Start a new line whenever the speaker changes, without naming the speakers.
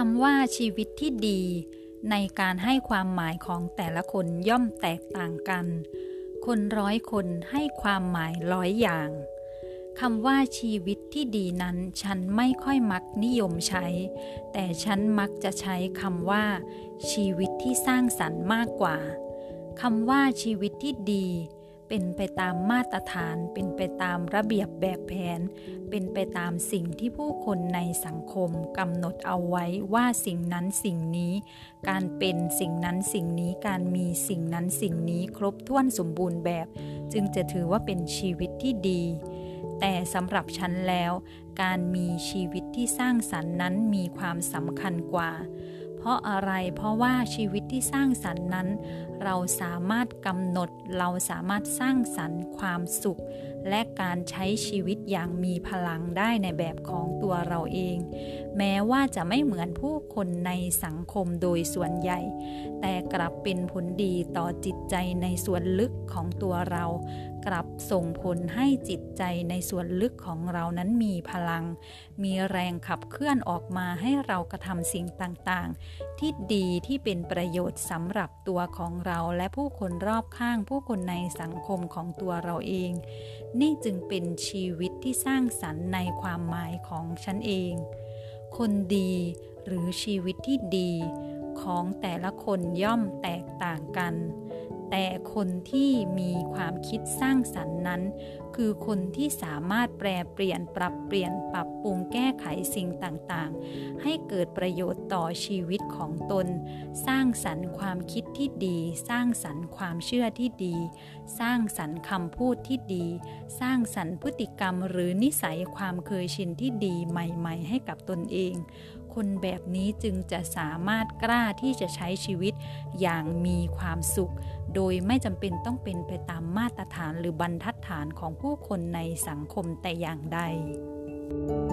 คำว่าชีวิตที่ดี ในการให้ความหมายของแต่ละคนย่อมแตกต่างกัน คนร้อยคนให้ความหมายร้อยอย่างคำว่าชีวิตที่ดีนั้นฉันไม่ค่อยมักนิยมใช้ แต่ฉันมักจะใช้คำว่า ชีวิตที่สร้างสรรค์มากกว่าคำว่าชีวิตที่ดี เป็นไปตามมาตรฐาน เป็นไปตามระเบียบแบบแผน เป็นไปตามสิ่งที่ผู้คนในสังคมกำหนดเอาไว้ว่าสิ่งนั้นสิ่งนี้ การเป็นสิ่งนั้นสิ่งนี้การมีสิ่งนั้นสิ่งนี้ครบถ้วนสมบูรณ์แบบ จึงจะถือว่าเป็นชีวิตที่ดี แต่สำหรับฉันแล้ว การมีชีวิตที่สร้างสรรค์นั้นมีความสำคัญกว่า ราะอะไร เพราะว่าชีวิตที่สร้างสรรค์นั้น เราสามารถกำหนด เราสามารถสร้างสรรค์ความสุข และการใช้ชีวิตอย่างมีพลังได้ในแบบของตัวเราเอง แม้ว่าจะไม่เหมือนผู้คนในสังคมโดยส่วนใหญ่ แต่กลับเป็นผลดีต่อจิตใจในส่วนลึกของตัวเรา กลับส่งผลให้จิตใจในส่วนลึกของเรานั้นมีพลัง มีแรงขับเคลื่อนออกมาให้เรากระทำสิ่งต่างๆ ที่ดีที่เป็นประโยชน์สำหรับตัวของเราและผู้คนรอบข้างผู้คนในสังคมของตัวเราเองนี่จึงเป็นชีวิตที่สร้างสรรค์ในความหมายของฉันเอง คนดีหรือชีวิตที่ดีของแต่ละคนย่อมแตกต่างกัน แต่คนที่มีความคิดสร้างสรรค์นั้น คือคนที่สามารถแปลเปลี่ยนปรับเปลี่ยนปรับปรุงแก้ไขสิ่งต่างๆ ให้เกิดประโยชน์ต่อชีวิตของตน สร้างสรรค์ความคิดที่ดี สร้างสรรค์ความเชื่อที่ดี สร้างสรรค์คำพูดที่ดี สร้างสรรค์พฤติกรรมหรือนิสัยความเคยชินที่ดีใหม่ ๆ ให้กับตนเอง คนแบบนี้จึงจะสามารถกล้าที่จะใช้ชีวิตอย่างมีความสุข โดยไม่จำเป็นต้องเป็นไปตามมาตรฐานหรือบรรทัดฐานของผู้คนในสังคมแต่อย่างใด thank you